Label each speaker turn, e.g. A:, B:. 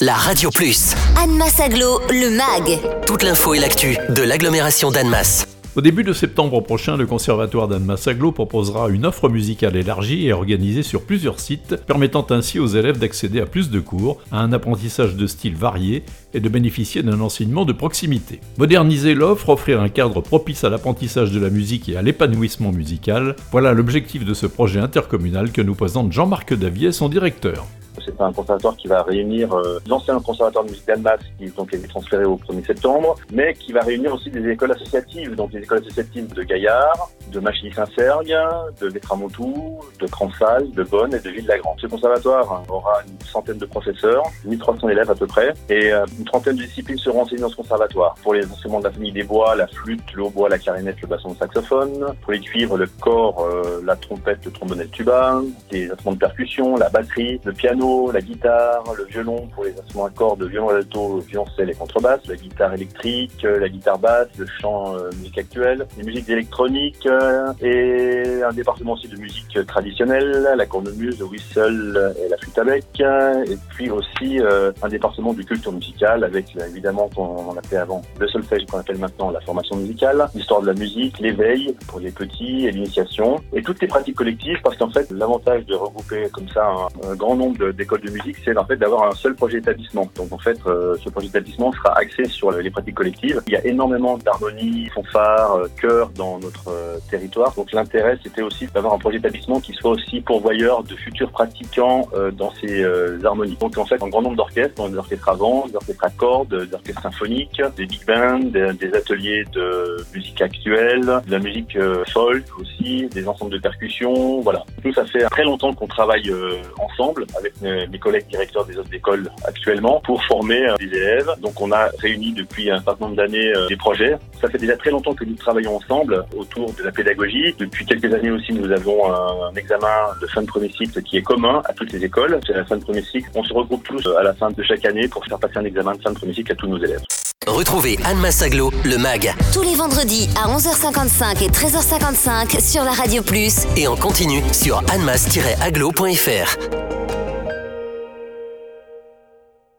A: la Radio Plus.
B: Annemasse Aglo, le MAG.
A: Toute l'info et l'actu de l'agglomération d'Annemasse.
C: Au début de septembre prochain, le Conservatoire d'Annemasse Aglo proposera une offre musicale élargie et organisée sur plusieurs sites, permettant ainsi aux élèves d'accéder à plus de cours, à un apprentissage de style varié et de bénéficier d'un enseignement de proximité. Moderniser l'offre, offrir un cadre propice à l'apprentissage de la musique et à l'épanouissement musical, voilà l'objectif de ce projet intercommunal que nous présente Jean-Marc Davier, son directeur.
D: C'est un conservatoire qui va réunir euh, l'ancien conservatoire de musique d'Annemasse qui donc, est transféré au 1er septembre, mais qui va réunir aussi des écoles associatives, donc des écoles associatives de Gaillard, de Machilly-Saint-Sergue, de Vétramontou, de Cransal, de Bonne et de Ville-la-Grande. Ce conservatoire aura une centaine de professeurs, 1300 élèves à peu près, et euh, une trentaine de disciplines seront enseignées dans ce conservatoire. Pour les instruments de la famille des bois, la flûte, le hautbois, la clarinette, le basson, le saxophone. Pour les cuivres, le corps, euh, la trompette, le trombone et le tuba. Les instruments de percussion, la batterie, le piano, la guitare, le violon pour les instruments à cordes, violon alto, violoncelle et contrebasse, la guitare électrique, la guitare basse, le chant euh, musique actuelle, les musiques électroniques, et un département aussi de musique traditionnelle, la cornemuse, le whistle et la flûte à bec, et puis aussi euh, un département de culture musicale avec évidemment qu'on appelait avant le solfège qu'on appelle maintenant la formation musicale, l'histoire de la musique, l'éveil pour les petits et l'initiation, et toutes les pratiques collectives parce qu'en fait l'avantage de regrouper comme ça un, grand nombre d'écoles de musique, c'est en fait d'avoir un seul projet d'établissement. Donc en fait euh, ce projet d'établissement sera axé sur les pratiques collectives. Il y a énormément d'harmonie, fanfare, chœur dans notre territoire. Donc l'intérêt, c'était aussi d'avoir un projet d'établissement qui soit aussi pourvoyeur de futurs pratiquants euh, dans ces euh, harmonies. Donc en fait, un grand nombre d'orchestres, des orchestres à des orchestres à cordes, des orchestres symphoniques, des big bands, des, ateliers de musique actuelle, de la musique euh, folk aussi, des ensembles de percussions, voilà. Nous, ça fait très longtemps qu'on travaille ensemble avec mes collègues directeurs des autres écoles actuellement pour former des élèves. Donc on a réuni depuis un certain nombre d'années des projets. Ça fait déjà très longtemps que nous travaillons ensemble autour de la pédagogie. Depuis quelques années aussi, nous avons un, examen de fin de premier cycle qui est commun à toutes les écoles. C'est la fin de premier cycle. On se regroupe tous à la fin de chaque année pour faire passer un examen de fin de premier cycle à tous nos élèves.
A: Retrouvez Anne Massaglo, le MAG.
B: Tous les vendredis à 11h55 et 13h55 sur la Radio Plus.
A: Et en continu sur annemass-aglo.fr.